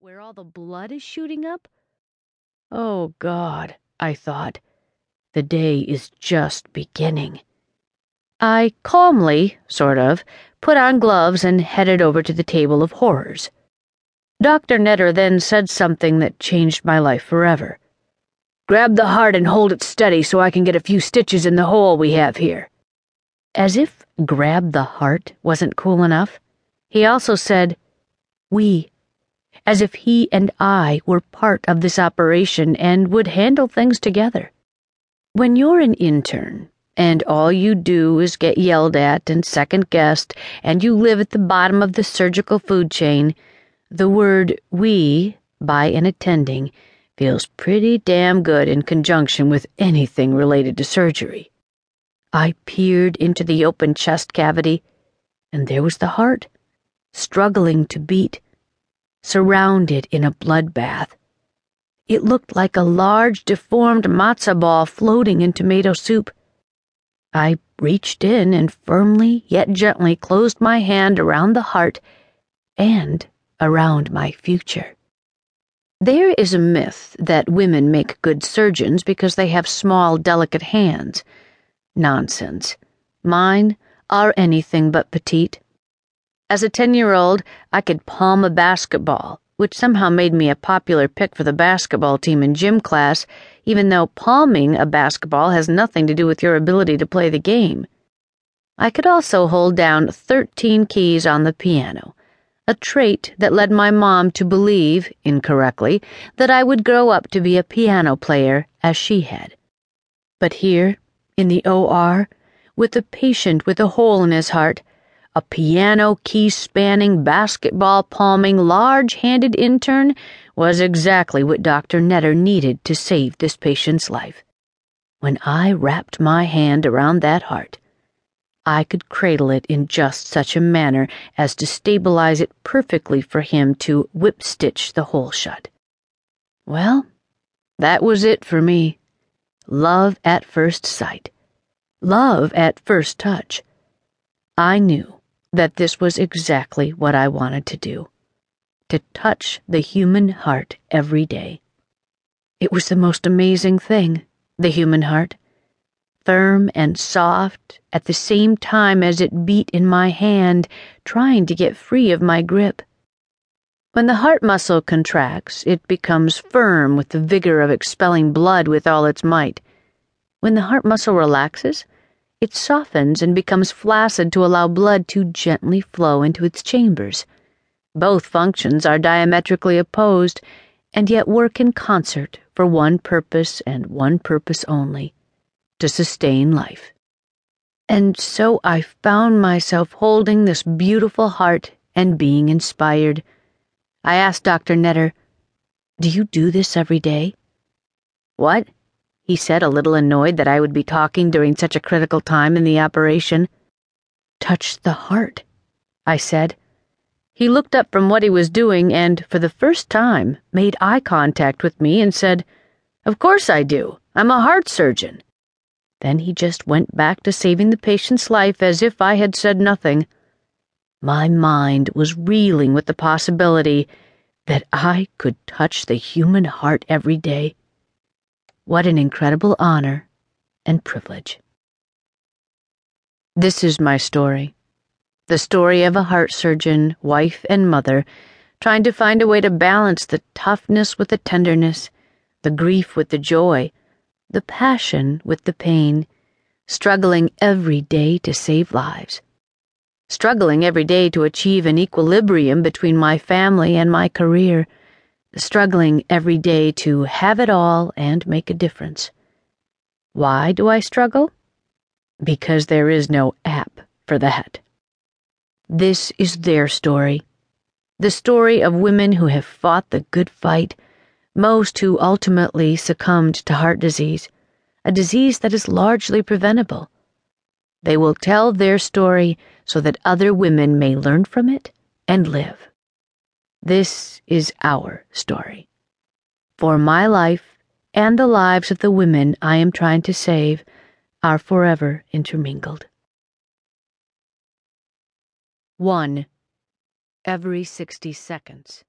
where all the blood is shooting up? Oh, God, I thought. The day is just beginning. I calmly, sort of, put on gloves and headed over to the table of horrors. Dr. Netter then said something that changed my life forever. Grab the heart and hold it steady so I can get a few stitches in the hole we have here. As if grab the heart wasn't cool enough, he also said, We, as if he and I were part of this operation and would handle things together. When you're an intern, and all you do is get yelled at and second guessed, and you live at the bottom of the surgical food chain, the word we by an attending feels pretty damn good in conjunction with anything related to surgery. I peered into the open chest cavity, and there was the heart, struggling to beat, surrounded in a bloodbath. It looked like a large, deformed matzo ball floating in tomato soup. I reached in and firmly yet gently closed my hand around the heart and around my future. There is a myth that women make good surgeons because they have small, delicate hands. Nonsense. Mine are anything but petite. As a 10 year old, I could palm a basketball, which somehow made me a popular pick for the basketball team in gym class, even though palming a basketball has nothing to do with your ability to play the game. I could also hold down 13 keys on the piano, a trait that led my mom to believe, incorrectly, that I would grow up to be a piano player as she had. But here, in the OR, with a patient with a hole in his heart, a piano key spanning, basketball palming, large handed intern was exactly what Dr. Netter needed to save this patient's life. When I wrapped my hand around that heart, I could cradle it in just such a manner as to stabilize it perfectly for him to whip stitch the hole shut. Well, that was it for me. Love at first sight. Love at first touch. I knew that this was exactly what I wanted to do to touch the human heart every day. It was the most amazing thing, the human heart. Firm and soft at the same time as it beat in my hand, trying to get free of my grip. When the heart muscle contracts, it becomes firm with the vigor of expelling blood with all its might. When the heart muscle relaxes, it softens and becomes flaccid to allow blood to gently flow into its chambers. Both functions are diametrically opposed, and yet work in concert for one purpose and one purpose only to sustain life. And so I found myself holding this beautiful heart and being inspired. I asked Dr. Netter, Do you do this every day? What? He said, a little annoyed that I would be talking during such a critical time in the operation. Touch the heart, I said. He looked up from what he was doing and, for the first time, made eye contact with me and said, Of course I do. I'm a heart surgeon. Then he just went back to saving the patient's life as if I had said nothing. My mind was reeling with the possibility that I could touch the human heart every day. What an incredible honor and privilege. This is my story. The story of a heart surgeon, wife, and mother trying to find a way to balance the toughness with the tenderness, the grief with the joy, the passion with the pain, struggling every day to save lives. Struggling every day to achieve an equilibrium between my family and my career struggling every day to have it all and make a difference. Why do I struggle? Because there is no app for that. This is their story. The story of women who have fought the good fight, most who ultimately succumbed to heart disease, a disease that is largely preventable. They will tell their story so that other women may learn from it and live. This is our story. For my life and the lives of the women I am trying to save are forever intermingled. 1. Every 60 seconds.